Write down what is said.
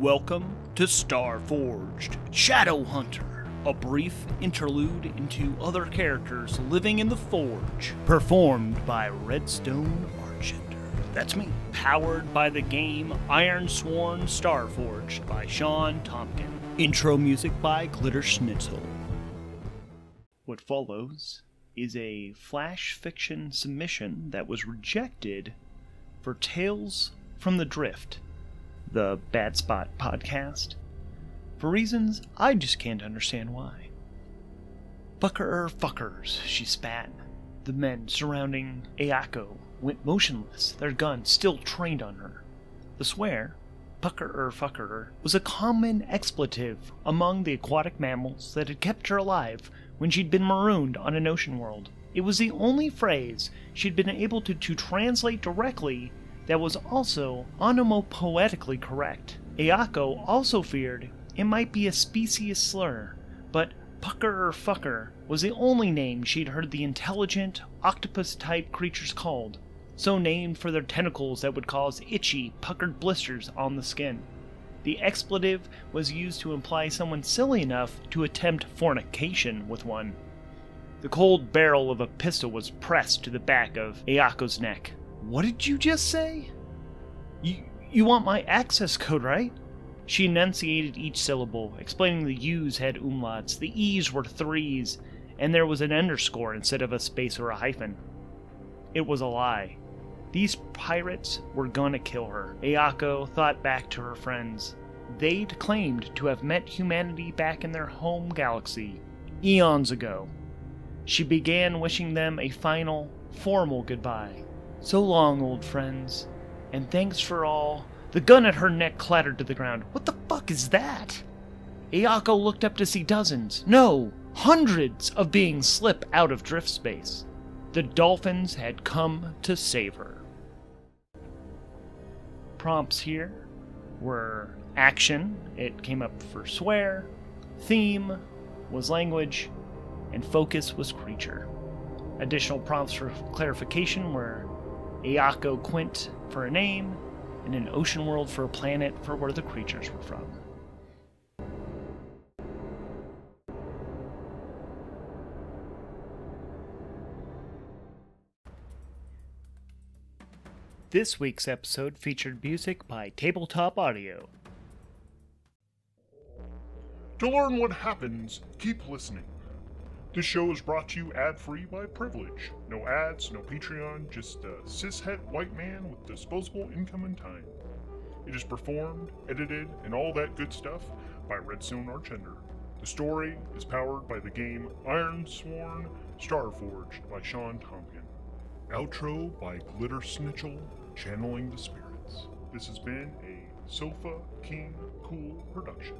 Welcome to Starforged Shadow Hunter, a brief interlude into other characters living in the Forge, performed by Redstone Archender. That's me. Powered by the game Ironsworn Starforged by Shawn Tomkin. Intro music by Glitter Schnitzel. What follows is a flash fiction submission that was rejected for Tales from the Drift, the Bad Spot podcast, for reasons I just can't understand why. Fucker fuckers, she spat. The men surrounding Ayako went motionless, their guns still trained on her. The swear, pucker er fucker, was a common expletive among the aquatic mammals that had kept her alive when she'd been marooned on an ocean world. It was the only phrase she'd been able to, to translate directly that was also onomopoetically correct. Ayako also feared it might be a species slur, but pucker or fucker was the only name she'd heard the intelligent, octopus type creatures called, so named for their tentacles that would cause itchy, puckered blisters on the skin. The expletive was used to imply someone silly enough to attempt fornication with one. The cold barrel of a pistol was pressed to the back of Ayako's neck. What did you just say? You, you want my access code, right? She enunciated each syllable, explaining the U's had umlauts, the E's were threes, and there was an underscore instead of a space or a hyphen. It was a lie. These pirates were gonna kill her. Ayako thought back to her friends. They'd claimed to have met humanity back in their home galaxy, eons ago. She began wishing them a final, formal goodbye. So long, old friends, and thanks for all. The gun at her neck clattered to the ground. What the fuck is that? Ayako looked up to see dozens, no, hundreds of beings slip out of drift space. The dolphins had come to save her. Prompts here were action, it came up for swear, theme was language, and focus was creature. Additional prompts for clarification were Ayako Quint for a name, and an ocean world for a planet for where the creatures were from. This week's episode featured music by Tabletop Audio. To learn what happens, keep listening. This show is brought to you ad free by Privilege. No ads, no Patreon, just a cishet white man with disposable income and time. It is performed, edited, and all that good stuff by Redstone Archender. The story is powered by the game Ironsworn Starforged by Shawn Tomkin. Outro by Glitter Snitchel, channeling the spirits. This has been a Sofa King Cool production.